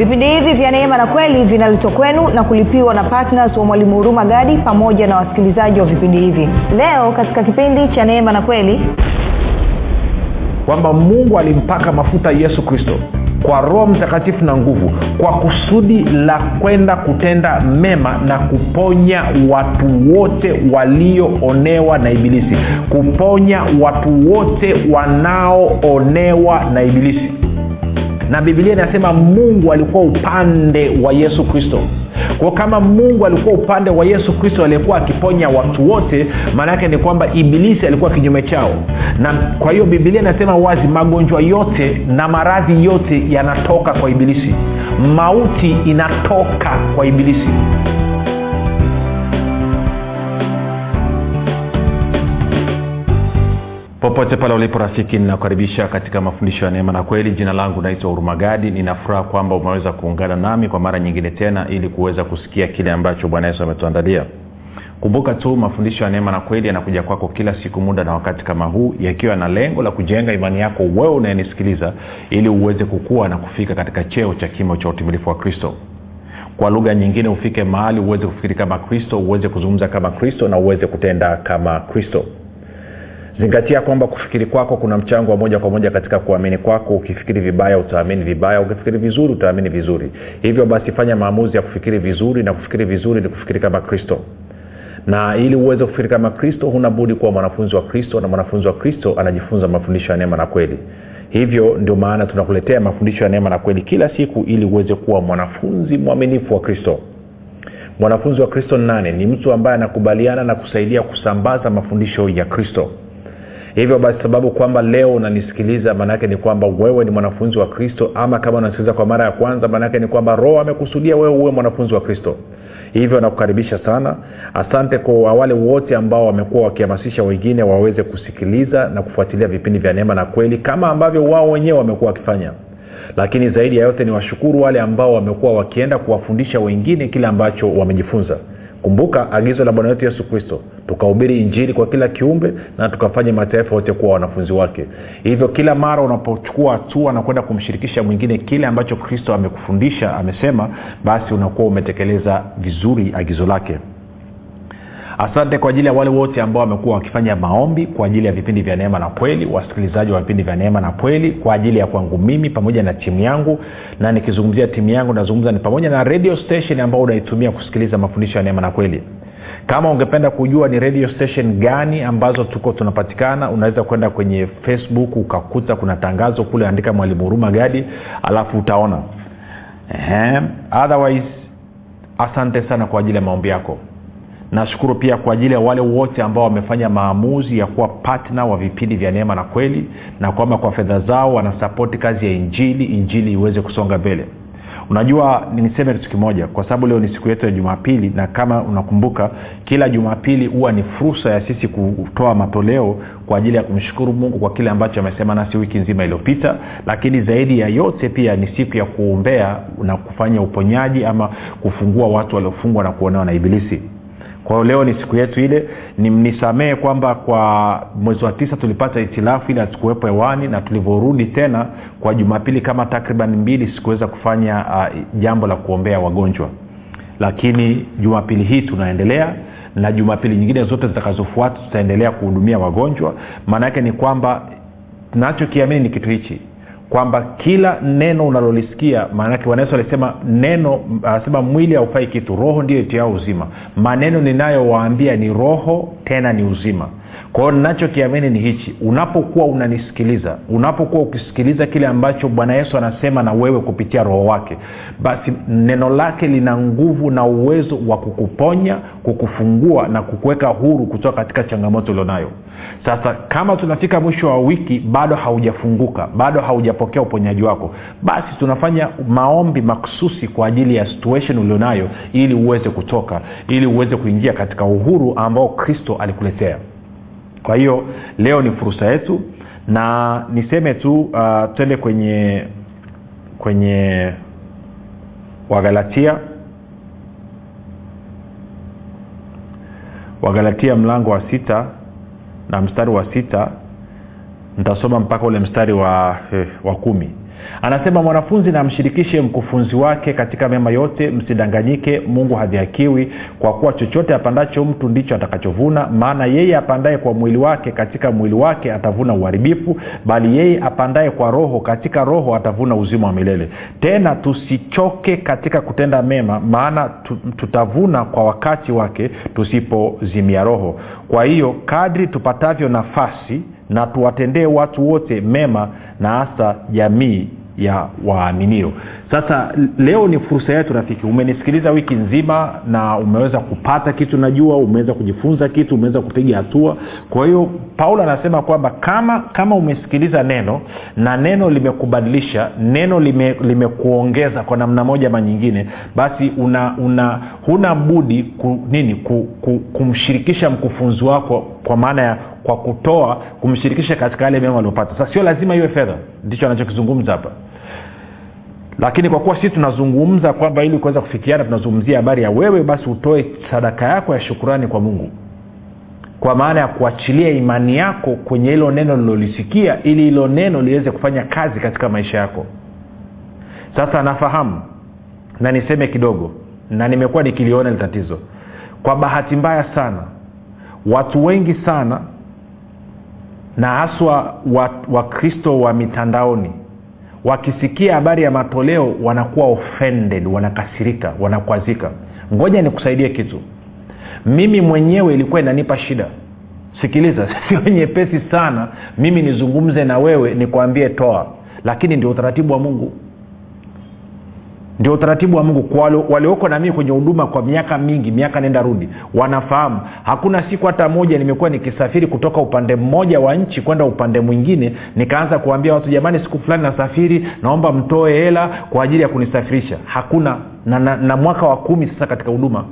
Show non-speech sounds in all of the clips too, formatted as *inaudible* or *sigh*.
vipindi hivi vya neema na kweli vinaletwa kwenu na kulipiwa na ptns wa mwalimu huruma gadi pamoja na wasikilizaji wa vipindi hivi. Leo katika kipindi cha neema na kweli kwamba mungu alimpaka mafuta yesu kristo kwa roho mtakatifu na nguvu kwa kusudi la kwenda kutenda mema na kuponya watu wote walioonewa na ibilisi. Kuponya watu wote wanaoonewa na ibilisi na bibilia inasema mungu alikuwa upande wa yesu kristo. Kwa kama mungu alikuwa upande wa yesu kristo aliyekuwa akiponya watu wote maana yake ni kwamba ibilisi alikuwa kinyume chao. Na kwa hiyo bibilia inasema wazi magonjwa yote na maradhi yote yanatoka kwa ibilisi. Mauti inatoka kwa ibilisi popote pale ulipo rafiki ninakukaribisha katika mafundisho ya neema na kweli. Jina langu naitwa hurumagadi ninafuraha kwamba umeweza kuungana nami kwa mara nyingine tena ili kuweza kusikia kile ambacho bwana yesu ametuandalia. Kumbuka tu mafundisho ya neema na kweli yanakuja kwako kila siku muda na wakati kama huu yakiwa na lengo la kujenga imani yako wewe unayenisikiliza ili uweze kukua na kufika katika cheo cha kimo cha utimilifu wa kristo. Kwa lugha nyingine ufike mahali uweze kufikiri kama kristo uweze kuzungumza kama kristo na uweze kutenda kama kristo zingatia kwamba kufikiri kwako kuna mchango wa moja kwa moja katika kuamini kwako. Ukifikiri vibaya utaamini vibaya. Ukifikiri vizuri utaamini vizuri. Hivyo basi fanya maamuzi ya kufikiri vizuri na kufikiri vizuri ni kufikiri kama kristo. Na ili uweze kufikiri kama kristo hunabudi kuwa mwanafunzi wa kristo na mwanafunzi wa kristo anajifunza mafundisho ya neema na kweli. Hivyo ndio maana tunakuletea mafundisho ya neema na kweli kila siku ili uweze kuwa mwanafunzi mwaminifu wa kristo. Mwanafunzi wa kristo nane ni mtu ambaye anakubaliana na kusaidia kusambaza mafundisho ya kristo hivyo basi sababu kwamba leo unanisikiliza maanaake ni kwamba wewe ni mwanafunzi wa kristo ama kama unasikiliza kwa mara ya kwanza maanaake ni kwamba roho amekusudia wewe uwe mwanafunzi wa kristo. Hivyo nakukaribisha sana. Asante kwa wale wote ambao wamekuwa wakihamasisha wengine waweze kusikiliza na kufuatilia vipindi vya neema na kweli kama ambavyo wao wenyewe wamekuwa wakifanya. Lakini zaidi ya yote ni washukuru wale ambao wamekuwa wakienda kuwafundisha wengine kile ambacho wamejifunza kumbuka agizo la bwana wetu yesu kristo tukahubiri injili kwa kila kiumbe na tukafanya mataifa yote kuwa wanafunzi wake. Hivyo kila mara unapochukua hatua na kwenda kumshirikisha mwingine kile ambacho kristo amekufundisha amesema basi unakuwa umetekeleza vizuri agizo lake asante kwa ajili ya wale wote ambao wamekuwa wakifanya maombi kwa ajili ya vipindi vya neema na kweli wasikilizaji wa vipindi vya neema na kweli kwa ajili ya kwangu mimi pamoja na timu yangu. Na nikizungumzia timu yangu nazungumza ni pamoja na radio station ambao unaitumia kusikiliza mafundisho ya neema na kweli. Kama ungependa kujua ni radio station gani ambazo tuko tunapatikana unaweza kwenda kwenye facebook ukakuta kuna tangazo kule andika mwalimu huruma gadi alafu utaona. Otherwise asante sana kwa ajili ya maombi yako nashukuru pia kwa ajili ya wale wote ambao wamefanya maamuzi ya kuwa patna wa vipindi vya neema na kweli na kwamba kwa fedha zao wanasapoti kazi ya injili injili iweze kusonga mbele. Unajua niseme kitu kimoja kwa sababu leo ni siku yetu ya jumapili na kama unakumbuka kila jumapili huwa ni fursa ya sisi kutoa matoleo kwa ajili ya kumshukuru mungu kwa kile ambacho amesema nasi wiki nzima iliyopita lakini zaidi ya yote pia ni siku ya kuombea na kufanya uponyaji ama kufungua watu waliofungwa na kuonewa na ibilisi kwa hiyo leo ni siku yetu ile. Nisamehe kwamba kwa mwezi wa tisa tulipata hitilafu ili hatukuwepo hewani na tulivyorudi tena kwa jumapili kama takriban mbili sikuweza kufanya uh, jambo la kuombea wagonjwa. Lakini jumapili hii tunaendelea na jumapili nyingine zote zitakazofuata tutaendelea kuhudumia wagonjwa. Maana yake ni kwamba tunachokiamini ni kitu hichi kwamba kila neno unalolisikia maanake wanaweza alisema neno anasema mwili haufai kitu roho ndio itiao uzima. Maneno ninayowaambia ni roho tena ni uzima kwa hiyo ninachokiamini ni hichi. Unapokuwa unanisikiliza unapokuwa ukisikiliza kile ambacho bwana yesu anasema na wewe kupitia roho wake basi neno lake lina nguvu na uwezo wa kukuponya kukufungua na kukuweka huru kutoka katika changamoto ulionayo. Sasa kama tunafika mwisho wa wiki bado haujafunguka bado haujapokea uponyaji wako basi tunafanya maombi maksusi kwa ajili ya situation ulionayo ili uweze kutoka ili uweze kuingia katika uhuru ambao kristo alikuletea kwa hiyo leo ni fursa yetu na niseme tu uh, twende kwenye kwenye wagalatia. Wagalatia mlango wa sita na mstari wa sita. Nitasoma mpaka ule mstari wa, eh, wa kumi anasema mwanafunzi na amshirikishe mkufunzi wake katika mema yote msidanganyike mungu hadhihakiwi kwa kuwa chochote apandacho mtu ndicho atakachovuna maana yeye apandaye kwa mwili wake katika mwili wake atavuna uharibifu bali yeye apandaye kwa roho katika roho atavuna uzima wa milele. Tena tusichoke katika kutenda mema maana tutavuna kwa wakati wake tusipozimia roho. Kwa hiyo kadri tupatavyo nafasi na tuwatendee watu wote mema na hasa jamii ya waaminio. Sasa leo ni fursa yetu rafiki. Umenisikiliza wiki nzima na umeweza kupata kitu najua umeweza kujifunza kitu umeweza kupiga hatua. Kwa hiyo paulo anasema kwamba kama kama umesikiliza neno na neno limekubadilisha neno lime- limekuongeza lime kwa namna moja ama nyingine basi una una huna budi ku, nini ku, ku, kumshirikisha mkufunzi wako kwa maana ya kwa kutoa kumshirikisha katika yale mema aliopata sasa sio lazima iwe fedha ndicho anachokizungumza hapa. Lakini kwa kuwa sisi tunazungumza kwamba ili kuweza kufikiana tunazungumzia habari ya wewe basi utoe sadaka yako ya shukurani kwa mungu. Kwa maana ya kuachilia imani yako kwenye hilo neno lilolisikia ili hilo neno liweze kufanya kazi katika maisha yako. Sasa nafahamu na niseme kidogo na nimekuwa nikiliona hili tatizo. Kwa bahati mbaya sana watu wengi sana na haswa wakristo wa, wa mitandaoni. Wakisikia habari ya matoleo wanakuwa offended wanakasirika wanakwazika. Ngoja nikusaidie kitu. Mimi mwenyewe ilikuwa inanipa shida. Sikiliza *laughs* sio nyepesi sana. Mimi nizungumze na wewe nikwambie toa. Lakini ndio utaratibu wa mungu ndio utaratibu wa mungu. Kwa walioko nami kwenye huduma kwa miaka mingi miaka nenda rudi wanafahamu. Hakuna siku hata moja nimekuwa nikisafiri kutoka upande mmoja wa nchi kwenda upande mwingine nikaanza kuambia watu jamani siku fulani nasafiri naomba mtoe hela kwa ajili ya kunisafirisha. Hakuna. Na, na, na mwaka wa kumi sasa katika huduma.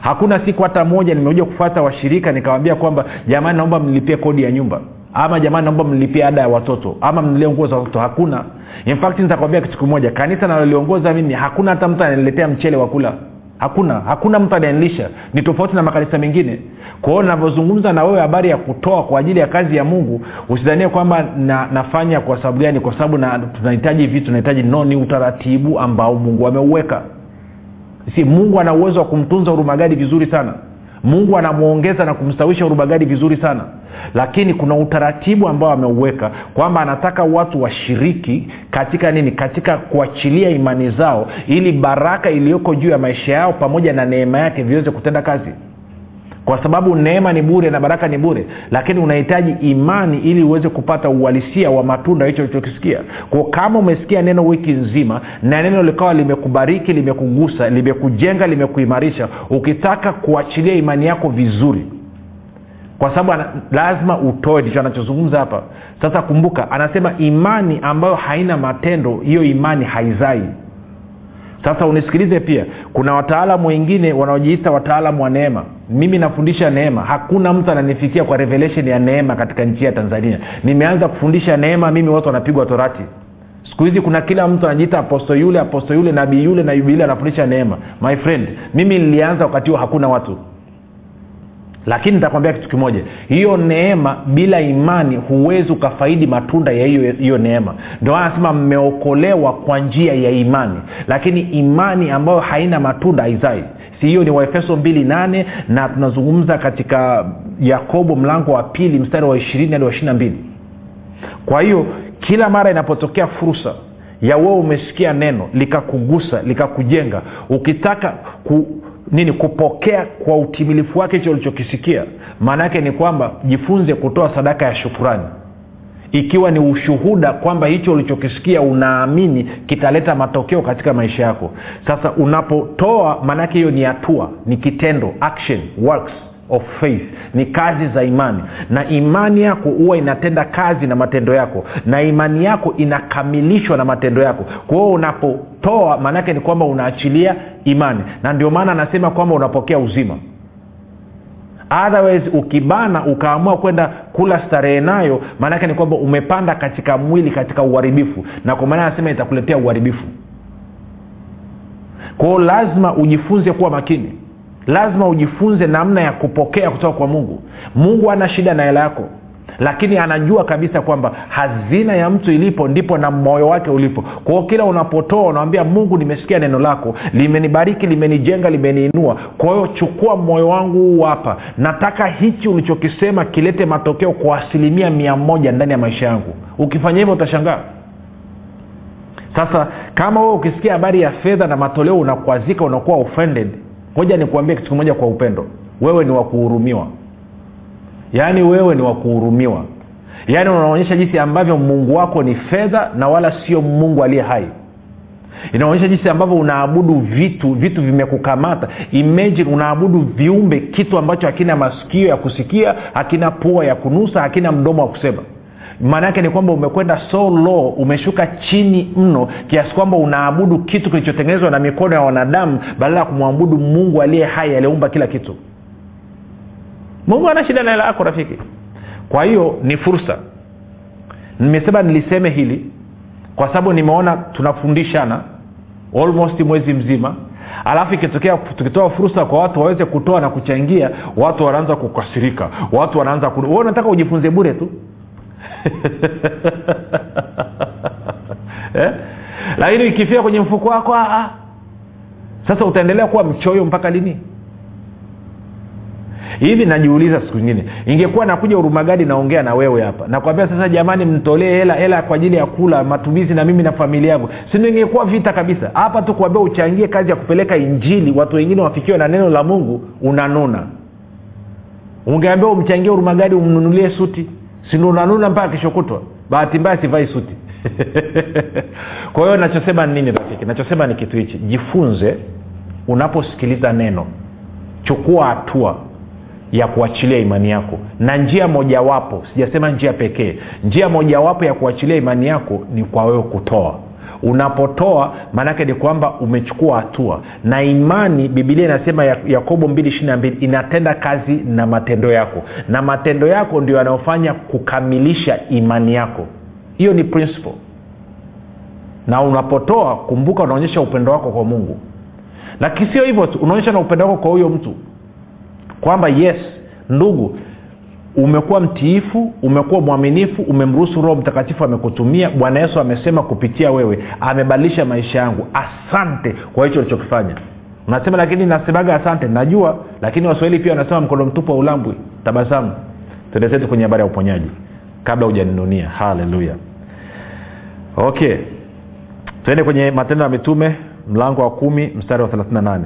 Hakuna siku hata moja nimekuja kufuata washirika nikawambia kwamba jamani naomba mnilipie kodi ya nyumba ama jamani naomba mnilipie ada ya watoto. Ama mnilie nguo za watoto. Hakuna. In fact nitakwambia kitu kimoja. Kanisa naloliongoza mimi hakuna hata mtu ananiletea mchele wa kula. Hakuna. Hakuna mtu anayenilisha. Ni tofauti na makanisa mengine. Kwa hiyo navyozungumza na wewe habari ya kutoa kwa ajili ya kazi ya mungu usidhanie kwamba na, nafanya kwa sababu gani? Kwa sababu tunahitaji vitu tunahitaji no ni utaratibu ambao mungu ameuweka. Si mungu ana uwezo wa kumtunza urumagadi vizuri sana? Mungu anamwongeza na kumstawisha urubagadi vizuri sana lakini kuna utaratibu ambao ameuweka kwamba anataka watu washiriki katika nini? Katika kuachilia imani zao ili baraka iliyoko juu ya maisha yao pamoja na neema yake viweze kutenda kazi. Kwa sababu neema ni bure na baraka ni bure lakini unahitaji imani ili uweze kupata uhalisia wa matunda hicho ulichokisikia. Ko kama umesikia neno wiki nzima na neno likawa limekubariki limekugusa limekujenga limekuimarisha ukitaka kuachilia imani yako vizuri kwa sababu lazima utoe ndicho anachozungumza hapa. Sasa kumbuka anasema imani ambayo haina matendo hiyo imani haizai. Sasa unisikilize pia kuna wataalamu wengine wanaojiita wataalamu wa neema. Mimi nafundisha neema. Hakuna mtu ananifikia kwa revelation ya neema katika nchi ya tanzania. Nimeanza kufundisha neema mimi watu wanapigwa torati. Siku hizi kuna kila mtu anajiita aposto yule aposto yule nabii yule na yule anafundisha neema. My friend mimi nilianza wakati huo hakuna watu lakini nitakwambia kitu kimoja. Hiyo neema bila imani huwezi ukafaidi matunda ya hiyo hiyo neema. Ndio anasema mmeokolewa kwa njia ya imani. Lakini imani ambayo haina matunda haizai. Si hiyo ni waefeso mbili nane na tunazungumza katika yakobo mlango wa pili mstari wa ishirini hadi wa ishiri na mbili. Kwa hiyo kila mara inapotokea fursa ya wewe umesikia neno likakugusa likakujenga ukitaka ku, nini kupokea kwa utimilifu wake hicho ulichokisikia. Maana yake ni kwamba jifunze kutoa sadaka ya shukurani ikiwa ni ushuhuda kwamba hicho ulichokisikia unaamini kitaleta matokeo katika maisha yako. Sasa unapotoa maanaake hiyo ni hatua ni kitendo action works of faith. Ni kazi za imani. Na imani yako huwa inatenda kazi na matendo yako. Na imani yako inakamilishwa na matendo yako. Kwa hiyo unapotoa maanaake ni kwamba unaachilia imani. Na ndio maana anasema kwamba unapokea uzima. Otherwise ukibana ukaamua kwenda kula starehe nayo maanake ni kwamba umepanda katika mwili katika uharibifu. Na kwa maana anasema itakuletea uharibifu. Kwao lazima ujifunze kuwa makini lazima ujifunze namna ya kupokea kutoka kwa mungu. Mungu ana shida na hela yako. Lakini anajua kabisa kwamba hazina ya mtu ilipo ndipo na moyo wake ulipo. Kwao kila unapotoa unawambia mungu nimesikia neno lako. Limenibariki limenijenga limeniinua. Kwa hiyo chukua moyo wangu huu hapa. Nataka hichi ulichokisema kilete matokeo kwa asilimia mia moja ndani ya maisha yangu. Ukifanya hivyo utashangaa. Sasa kama wewe ukisikia habari ya fedha na matoleo unakwazika unakuwa offended ngoja nikuambie kitu kimoja kwa upendo. Wewe ni wakuhurumiwa yaani wewe ni wa kuhurumiwa. Yaani unaonyesha jinsi ambavyo mungu wako ni fedha na wala sio mungu aliye hai. Inaonyesha jinsi ambavyo unaabudu vitu vitu vimekukamata. Imagine unaabudu viumbe kitu ambacho hakina masikio ya kusikia hakina pua ya kunusa hakina mdomo wa kusema maana yake ni kwamba umekwenda so low umeshuka chini mno kiasi kwamba unaabudu kitu kilichotengenezwa na mikono ya wanadamu badala ya kumwabudu mungu aliye hai aliyeumba kila kitu. Mungu ana shida na hela yako rafiki. Kwa hiyo ni fursa. Nimesema niliseme hili kwa sababu nimeona tunafundishana almost mwezi mzima. Alafu ikitokea tukitoa fursa kwa watu waweze kutoa na kuchangia watu wanaanza kukasirika. Watu wanaanza ku... unataka ujifunze bure tu *laughs* eh? lakini ikifia kwenye mfuko wako aa sasa utaendelea kuwa mchoyo mpaka lini? Hivi najiuliza siku nyingine ingekuwa nakuja urumagadi naongea na wewe hapa nakwambia sasa jamani mtolee hela hela kwa ajili ya kula matumizi na mimi na familia yangu. Sindo ingekuwa vita kabisa? Hapa tu kuambia uchangie kazi ya kupeleka injili watu wengine wafikiwe na neno la mungu unanuna. Ungeambia umchangie urumagadi umnunulie suti sindo unanuna mpaka kishokutwa bahati mbaya sivai suti. *laughs* Kwa hiyo nachosema ni nini rafiki? Nachosema ni kitu hichi. Jifunze unaposikiliza neno. Chukua hatua ya kuachilia imani yako. Na njia mojawapo sijasema njia pekee njia mojawapo ya kuachilia imani yako ni kwa wewe kutoa unapotoa maanaake ni kwamba umechukua hatua. Na imani bibilia inasema yakobo 2 inatenda kazi na matendo yako. Na matendo yako ndio yanayofanya kukamilisha imani yako. Hiyo ni principle. Na unapotoa kumbuka unaonyesha upendo wako kwa mungu. Lakini sio hivyo tu unaonyesha na upendo wako kwa huyo mtu. Kwamba yes ndugu umekuwa mtiifu umekuwa mwaminifu umemruhusu roho mtakatifu amekutumia. Bwana yesu amesema kupitia wewe amebadilisha maisha yangu. Asante kwa hicho ulichokifanya. Unasema lakini nasemaga asante. Najua lakini waswahili pia wanasema mkono mtupu wa ulambwi tabasamu tuendezetu kwenye habari ya uponyaji kabla hujaninunia haleluya. Okay. Tuende kwenye matendo ya mitume mlango wa kumi mstari wa 38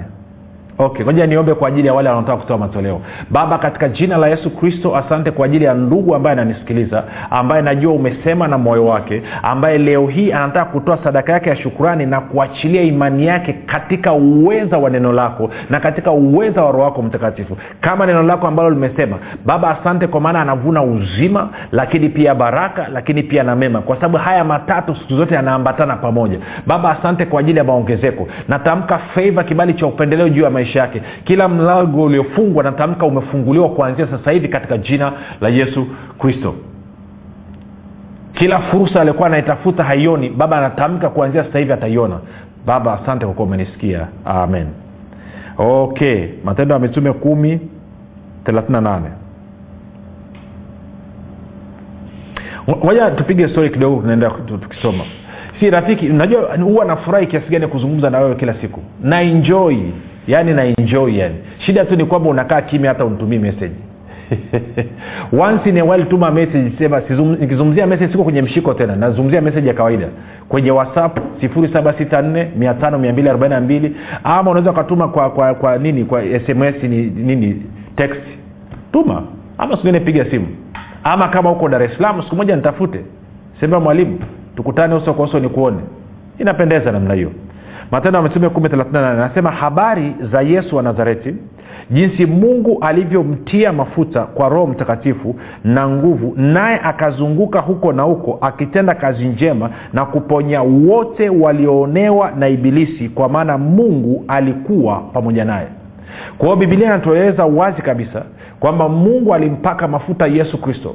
okay ngoja niombe kwa ajili ya wale wanaotaka kutoa matoleo. Baba katika jina la yesu kristo asante kwa ajili ya ndugu ambaye ananisikiliza ambaye najua umesema na moyo wake ambaye leo hii anataka kutoa sadaka yake ya shukurani na kuachilia imani yake katika uweza wa neno lako na katika uweza wa roho wako mtakatifu. Kama neno lako ambalo limesema baba asante kwa maana anavuna uzima lakini pia baraka lakini pia na mema kwa sababu haya matatu siku zote yanaambatana pamoja. Baba asante kwa ajili ya maongezeko. Natamka feva kibali cha upendeleo juu ya maisha maisha yake. Kila mlango uliofungwa natamka umefunguliwa kuanzia sasa hivi katika jina la yesu kristo. Kila fursa aliokuwa anaitafuta haioni. Baba anatamka kuanzia sasa hivi ataiona. Baba asante kwa kuwa umenisikia. Amen. Okay matendo ya mitume kumi 38 moja tupige stori kidogo tunaenda tukisoma. Si rafiki unajua huwa nafurahi kiasi gani kuzungumza na wewe kila siku. Na enjoy yaani na enjoy yani. Shida tu ni kwamba unakaa kimya hata unitumii message. *laughs* Once in a while tuma message sema nikizungumzia message siko kwenye mshiko tena nazungumzia message ya kawaida. Kwenye whatsapp 764 ama unaweza ukatuma kwa, kwa kwa nini kwa sms ni, nini text. Tuma ama singine piga simu. Ama kama huko dar es salaam siku moja nitafute. Sema mwalimu tukutane uso kwa uso nikuone. Inapendeza namna hiyo matendo ya mitume 138 anasema habari za yesu wa nazareti jinsi mungu alivyomtia mafuta kwa roho mtakatifu na nguvu naye akazunguka huko na huko akitenda kazi njema na kuponya wote walioonewa na ibilisi kwa maana mungu alikuwa pamoja naye. Kwa hiyo bibilia inatueleza wazi kabisa kwamba mungu alimpaka mafuta yesu kristo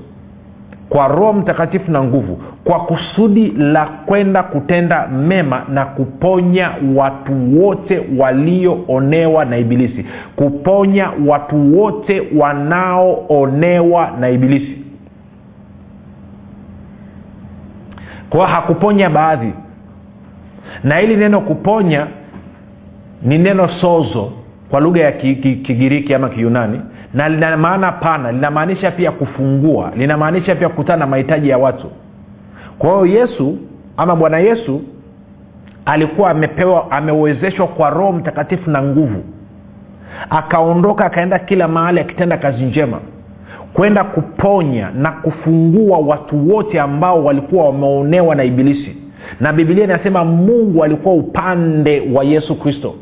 kwa roho mtakatifu na nguvu kwa kusudi la kwenda kutenda mema na kuponya watu wote walioonewa na ibilisi. Kuponya watu wote wanaoonewa na ibilisi. Kwa hakuponya baadhi. Na hili neno kuponya ni neno sozo kwa lugha ya kigiriki ki, ki ama kiyunani na lina maana pana linamaanisha pia kufungua linamaanisha pia kukutana na mahitaji ya watu. Kwa hiyo yesu ama bwana yesu alikuwa amepewa amewezeshwa kwa roho mtakatifu na nguvu. Akaondoka akaenda kila mahali akitenda kazi njema. Kwenda kuponya na kufungua watu wote ambao walikuwa wameonewa na ibilisi. Na bibilia inasema mungu alikuwa upande wa yesu kristo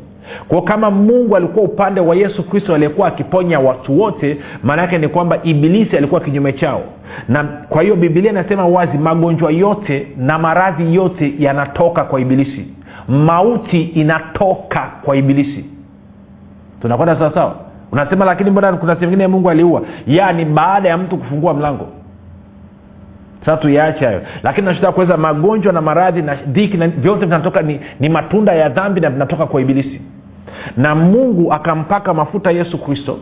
kwao kama mungu alikuwa upande wa yesu kristo aliyekuwa akiponya watu wote maana yake ni kwamba ibilisi alikuwa kinyume chao. Na kwa hiyo bibilia inasema wazi magonjwa yote na maradhi yote yanatoka kwa ibilisi. Mauti inatoka kwa ibilisi. Tunakwenda sawasawa unasema lakini mbona kuna sehemu ingine mungu aliua? Yaani baada ya mtu kufungua mlango. Sasa tuyaache hayo. Lakini nachotaka kuweza magonjwa na maradhi na dhiki na vyote vinatoka ni, ni matunda ya dhambi na vinatoka kwa ibilisi na mungu akampaka mafuta yesu kristo.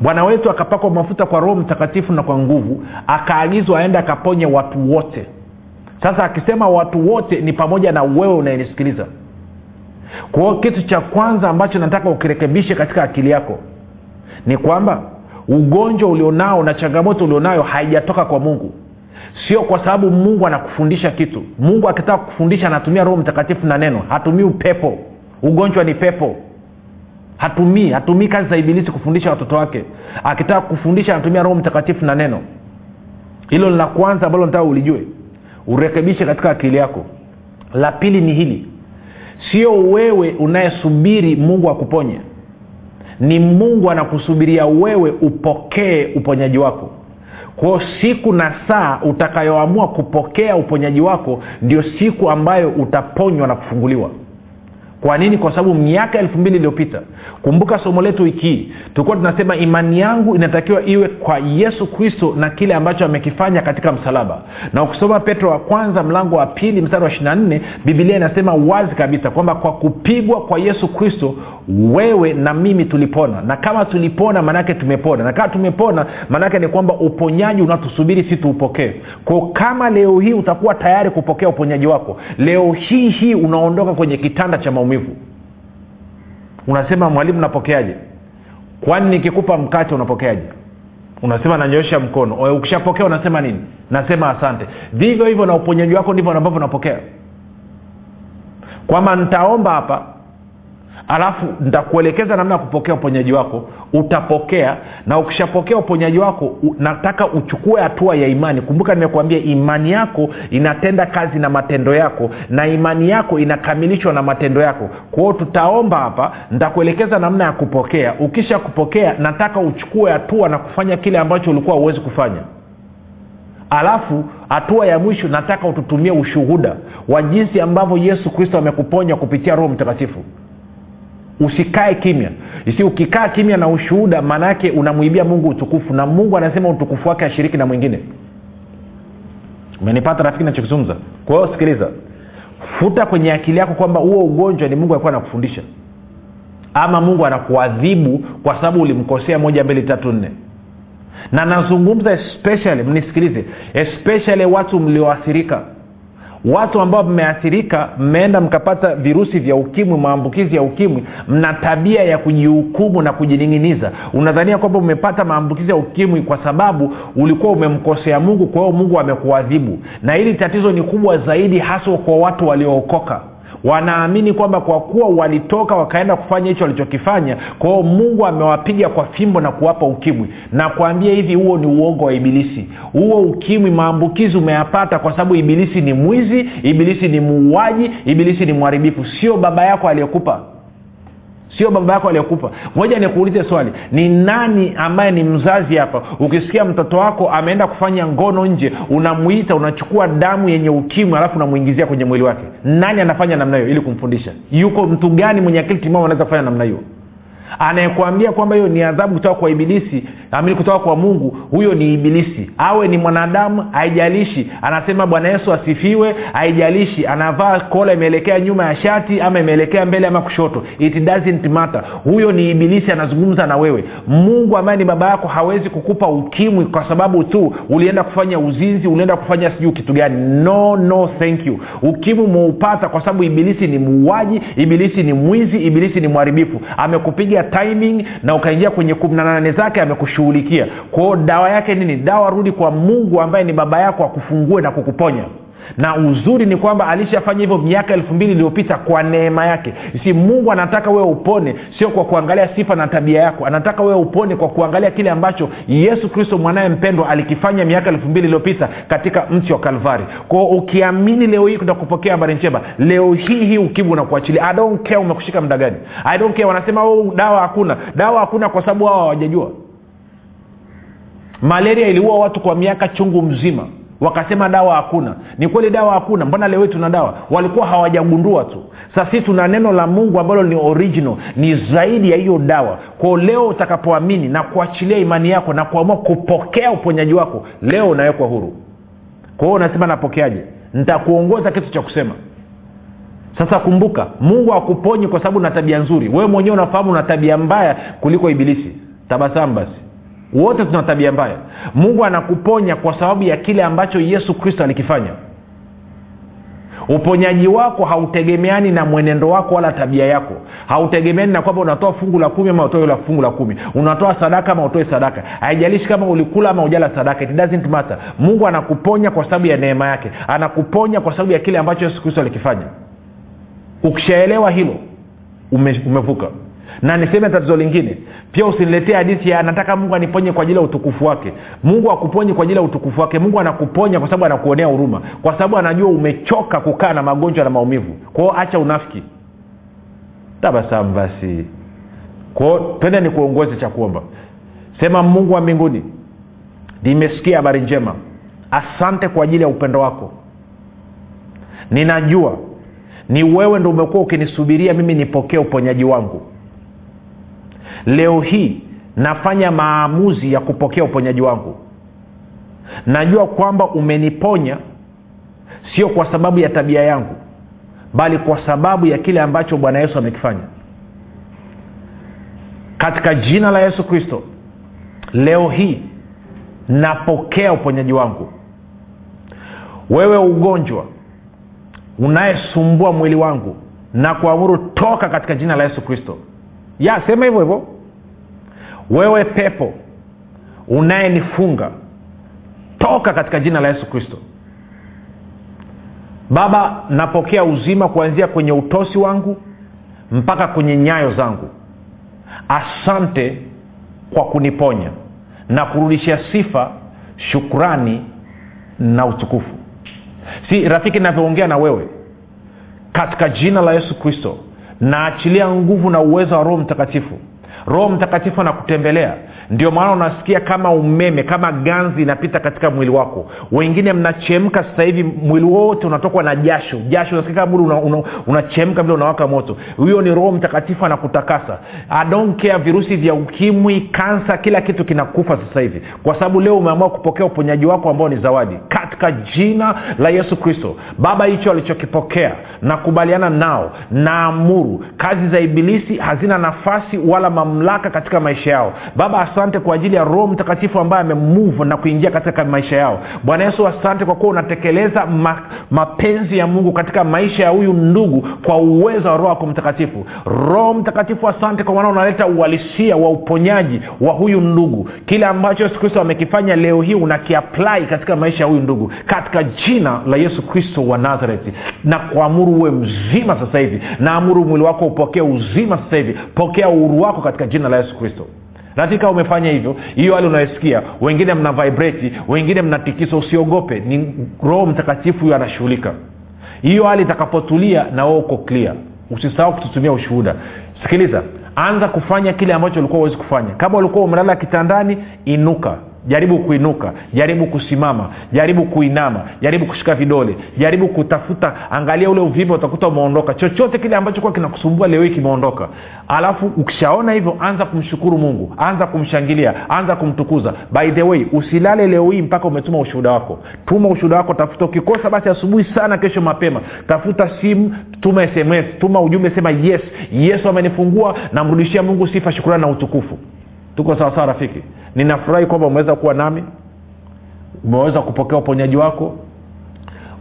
Bwana wetu akapakwa mafuta kwa roho mtakatifu na kwa nguvu akaagizwa aende akaponye watu wote. Sasa akisema watu wote ni pamoja na wewe unayenisikiliza. Kwa hiyo kitu cha kwanza ambacho nataka ukirekebishe katika akili yako ni kwamba ugonjwa ulionao na changamoto ulionayo haijatoka kwa mungu. Sio kwa sababu mungu anakufundisha kitu. Mungu akitaka kufundisha anatumia roho mtakatifu na neno hatumii upepo ugonjwa ni pepo. Hatumii hatumii kazi za ibilisi kufundisha watoto wake. Akitaka kufundisha anatumia roho mtakatifu na neno. Hilo ni la kwanza ambalo nataka ulijue. Urekebishe katika akili yako. La pili ni hili. Sio wewe unayesubiri mungu akuponye. Ni mungu anakusubiria wewe upokee uponyaji wako. Kwao siku na saa utakayoamua kupokea uponyaji wako ndio siku ambayo utaponywa na kufunguliwa kwa nini? Kwa sababu miaka elfu mbili iliyopita kumbuka somo letu wiki hii tulikuwa tunasema imani yangu inatakiwa iwe kwa yesu kristo na kile ambacho amekifanya katika msalaba. Na ukisoma petro wa kwanza mlango wa pili mstari wa ishirina nne bibilia inasema wazi kabisa kwamba kwa kupigwa kwa yesu kristo wewe na mimi tulipona. Na kama tulipona maanaake tumepona. Na kama tumepona maanaake ni kwamba uponyaji unatusubiri si tuupokee. Ko kama leo hii utakuwa tayari kupokea uponyaji wako leo hii hii unaondoka kwenye kitanda cha maumivu unasema mwalimu napokeaje? Kwani nikikupa mkate unapokeaje? Unasema nanyoosha mkono. Ukishapokea unasema nini? Nasema asante. Vivyo hivyo na uponyaji wako ndivyo ambavyo unapokea. Kwamba nitaomba hapa alafu nitakuelekeza namna ya kupokea uponyaji wako. Utapokea na ukishapokea uponyaji wako nataka uchukue hatua ya imani. Kumbuka nimekuambia imani yako inatenda kazi na matendo yako na imani yako inakamilishwa na matendo yako. Kwao tutaomba hapa nitakuelekeza namna ya kupokea. Ukisha kupokea nataka uchukue hatua na kufanya kile ambacho ulikuwa huwezi kufanya. Alafu hatua ya mwisho nataka ututumie ushuhuda wa jinsi ambavyo yesu kristo amekuponya kupitia roho mtakatifu usikae kimya. Si ukikaa kimya na ushuhuda maanaake unamwibia mungu utukufu na mungu anasema utukufu wake ashiriki na mwingine. Umenipata rafiki nachokizungumza kwa hiyo sikiliza. Futa kwenye akili yako kwamba huo ugonjwa ni mungu alikuwa anakufundisha. Ama mungu anakuadhibu kwa sababu ulimkosea moja mbili tatu nne. Na nazungumza especially mnisikilize especially watu mlioathirika watu ambao mmeathirika mmeenda mkapata virusi vya ukimwi maambukizi ya ukimwi mna tabia ya kujihukumu na kujining'iniza. Unadhania kwamba umepata maambukizi ya ukimwi kwa sababu ulikuwa umemkosea mungu kwa hiyo mungu amekuadhibu. Na hili tatizo ni kubwa zaidi haswa kwa watu waliookoka wanaamini kwamba kwa kuwa walitoka wakaenda kufanya hicho walichokifanya kwao mungu amewapiga kwa fimbo na kuwapa ukimwi. Na kuambia hivi huo ni uongo wa ibilisi. Huo ukimwi maambukizi umeyapata kwa sababu ibilisi ni mwizi ibilisi ni muuaji ibilisi ni mharibifu sio baba yako aliyekupa sio baba yako aliyekupa. Moja nikuulize swali. Ni nani ambaye ni mzazi hapa? Ukisikia mtoto wako ameenda kufanya ngono nje unamwita unachukua damu yenye ukimwi alafu unamwingizia kwenye mwili wake. Nani anafanya namna hiyo ili kumfundisha? Yuko mtu gani mwenye akili timamu anaweza kufanya namna hiyo anayekwambia kwamba hiyo ni adhabu kutoka kwa ibilisi amini kutoka kwa mungu huyo ni ibilisi. Awe ni mwanadamu haijalishi. Anasema bwana yesu asifiwe haijalishi. Anavaa kola imeelekea nyuma ya shati ama imeelekea mbele ama kushoto. It doesn't matter. Huyo ni ibilisi anazungumza na wewe. Mungu ambaye ni baba yako hawezi kukupa ukimwi kwa sababu tu ulienda kufanya uzinzi ulienda kufanya sijui kitu gani. No no thank you. Ukimwi umeupata kwa sababu ibilisi ni muuaji ibilisi ni mwizi ibilisi ni mharibifu amekupiga timing na ukaingia kwenye kumi na nane zake amekushughulikia. Kwao dawa yake nini? Dawa rudi kwa mungu ambaye ni baba yako akufungue na kukuponya na uzuri ni kwamba alishafanya hivyo miaka elfu mbili iliyopita kwa neema yake. Si mungu anataka wewe upone sio kwa kuangalia sifa na tabia yako. Anataka wewe upone kwa kuangalia kile ambacho yesu kristo mwanaye mpendwa alikifanya miaka elfu mbili iliyopita katika mti wa kalvari. Kwao ukiamini leo hii kutakupokea habari njema. Leo hii hii ukivu unakuachilia. I don't care umekushika mda gani. I don't care wanasema oh, dawa hakuna. Dawa hakuna kwa sababu hao hawajajua. Malaria iliua watu kwa miaka chungu mzima wakasema dawa hakuna. Ni kweli dawa hakuna. Mbona leo tuna dawa? Walikuwa hawajagundua tu. Sasi tuna neno la mungu ambalo ni original. Ni zaidi ya hiyo dawa. Kwao leo utakapoamini na kuachilia imani yako na kuamua kupokea uponyaji wako leo unawekwa huru. Kwa hiyo unasema napokeaje? Nitakuongoza kitu cha kusema. Sasa kumbuka mungu akuponyi kwa sababu na tabia nzuri. Wewe mwenyewe unafahamu una tabia mbaya kuliko ibilisi. Tabasamu basi wote tuna tabia mbaya. Mungu anakuponya kwa sababu ya kile ambacho yesu kristo alikifanya. Uponyaji wako hautegemeani na mwenendo wako wala tabia yako. Hautegemeani na kwamba unatoa fungu la kumi ama utoe fungu la kumi. Unatoa sadaka ama utoe sadaka. Haijalishi kama ulikula ama ujala sadaka it doesn't matter. Mungu anakuponya kwa sababu ya neema yake. Anakuponya kwa sababu ya kile ambacho yesu kristo alikifanya. Ukishaelewa hilo ume, umevuka na niseme tatizo lingine. Pia usiniletee hadithi ya nataka mungu aniponye kwa ajili ya utukufu wake. Mungu akuponye kwa ajili ya utukufu wake. Mungu anakuponya kwa sababu anakuonea huruma. Kwa sababu anajua umechoka kukaa na magonjwa na maumivu. Kwao acha unafiki. Tabasamu basi. Kwao twende ni kuongoze cha kuomba. Sema mungu wa mbinguni nimesikia habari njema. Asante kwa ajili ya upendo wako. Ninajua ni wewe ndo umekuwa ukinisubiria mimi nipokee uponyaji wangu leo hii nafanya maamuzi ya kupokea uponyaji wangu. Najua kwamba umeniponya sio kwa sababu ya tabia yangu bali kwa sababu ya kile ambacho bwana yesu amekifanya. Katika jina la yesu kristo leo hii napokea uponyaji wangu. Wewe ugonjwa unayesumbua mwili wangu na kuamuru toka katika jina la yesu kristo. Ya sema hivyo hivyo wewe pepo unayenifunga toka katika jina la yesu kristo. Baba napokea uzima kuanzia kwenye utosi wangu mpaka kwenye nyayo zangu. Asante kwa kuniponya na kurudishia sifa shukrani na utukufu. Si rafiki navyoongea na wewe katika jina la yesu kristo naachilia nguvu na uwezo wa roho mtakatifu roho mtakatifu anakutembelea ndio maana unasikia kama umeme kama ganzi inapita katika mwili wako. Wengine mnachemka sasa hivi mwili wote unatokwa na jasho. Jasho unasikia unachemka una, una unawaka moto. Huyo ni roho mtakatifu anakutakasa. Care virusi vya ukimwi kansa kila kitu kinakufa sasa hivi. Kwa sababu leo umeamua kupokea uponyaji wako ambao ni zawadi. Katika jina la yesu kristo baba hicho alichokipokea nakubaliana nao naamuru. Kazi za ibilisi hazina nafasi wala mamlaka katika maisha yao. Baba asante kwa ajili ya roho mtakatifu ambaye amemuvu na kuingia katika maisha yao. Bwana yesu asante kwa kuwa unatekeleza ma, mapenzi ya mungu katika maisha ya huyu ndugu kwa uwezo wa roho wako mtakatifu. Roho mtakatifu asante kwa maana unaleta uhalisia wa uponyaji wa huyu ndugu. Kile ambacho yesu kristo amekifanya leo hii unakiaplai katika maisha ya huyu ndugu katika jina la yesu kristo wa nazareti na kuamuru uwe mzima sasa hivi. Naamuru mwili wako upokee uzima sasa hivi. Pokea uhuru wako katika jina la yesu kristo katika umefanya hivyo hiyo hali unayosikia wengine mna vibreti wengine mnatikisa usiogope. Ni roho mtakatifu huyo anashughulika. Hiyo hali itakapotulia na weo uko clear. Usisahau kututumia ushuhuda. Sikiliza anza kufanya kile ambacho ulikuwa huwezi kufanya. Kama ulikuwa umelala kitandani inuka jaribu kuinuka jaribu kusimama jaribu kuinama jaribu kushika vidole jaribu kutafuta angalia ule uvimbe utakuta umeondoka. Chochote kile ambacho kuwa kinakusumbua leo hii kimeondoka. Alafu ukishaona hivyo anza kumshukuru mungu anza kumshangilia anza kumtukuza. By the way usilale leo hii mpaka umetuma ushuhuda wako. Tuma ushuhuda wako tafuta. Ukikosa basi asubuhi sana kesho mapema. Tafuta simu tuma sms tuma ujumbe sema yes. Yesu amenifungua namrudishia mungu sifa shukurani na utukufu. Tuko sawasawa rafiki ninafurahi kwamba umeweza kuwa nami. Umeweza kupokea uponyaji wako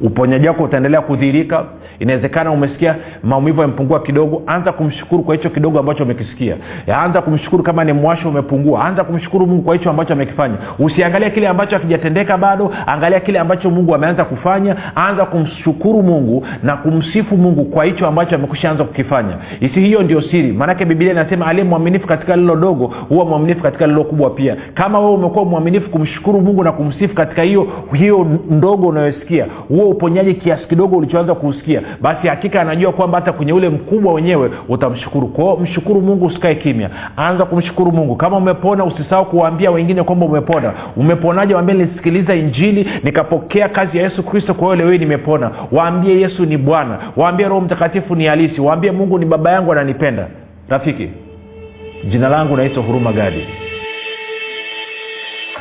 uponyaji wako utaendelea kudhihirika. Inawezekana umesikia maumivu yamepungua kidogo. Anza kumshukuru kwa hicho kidogo ambacho umekisikia. Anza kumshukuru kama ni mwasho umepungua. Anza kumshukuru mungu kwa hicho ambacho amekifanya. Usiangalia kile ambacho hakijatendeka bado. Angalia kile ambacho mungu ameanza kufanya. Anza kumshukuru mungu na kumsifu mungu kwa hicho ambacho amekushaanza kukifanya. Isi hiyo ndio siri. Maanake biblia inasema aliye mwaminifu katika lilo dogo huwa mwaminifu katika lilo kubwa pia. Kama wewe umekuwa mwaminifu kumshukuru mungu na kumsifu katika hiyo hiyo ndogo unayosikia huo uponyaji kiasi kidogo ulichoanza kuusikia basi hakika anajua kwamba hata kwenye ule mkubwa wenyewe utamshukuru. Kwao mshukuru mungu usikae kimya. Anza kumshukuru mungu. Kama umepona usisahau kuwaambia wengine kwamba umepona. Umeponaje? Waambie nilisikiliza injili nikapokea kazi ya yesu kristo kwa hiyo leo nimepona. Waambie yesu ni bwana. Waambie roho mtakatifu ni halisi. Waambie mungu ni baba yangu ananipenda. Rafiki jina langu naitwa huruma gadi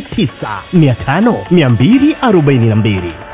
7895242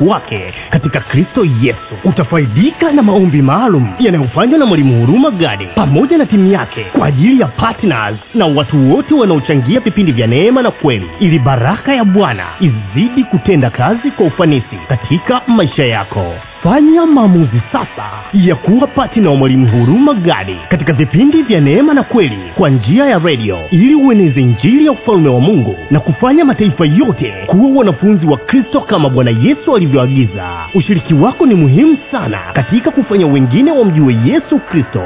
wake. Katika kristo yesu utafaidika na maombi maalum yanayofanywa na mwalimu huruma gadi pamoja na timu yake kwa ajili ya patnas na watu wote wanaochangia vipindi vya neema na kweli ili baraka ya bwana izidi kutenda kazi kwa ufanisi katika maisha yako. Fanya maamuzi sasa ya kuwa patina wa mwalimu huruma gadi katika vipindi vya neema na kweli kwa njia ya redio ili ueneze injili ya ufalme wa mungu na kufanya mataifa yote kuwa wanafunzi wa kristo kama bwana yesu alivyoagiza ushiriki wako ni muhimu sana katika kufanya wengine wamjue yesu kristo.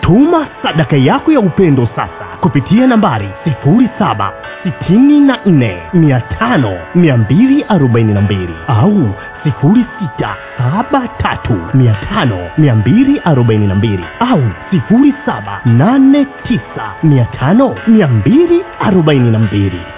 Tuma sadaka yako ya upendo sasa kupitia nambari 7645242 au 6735242 au 7895242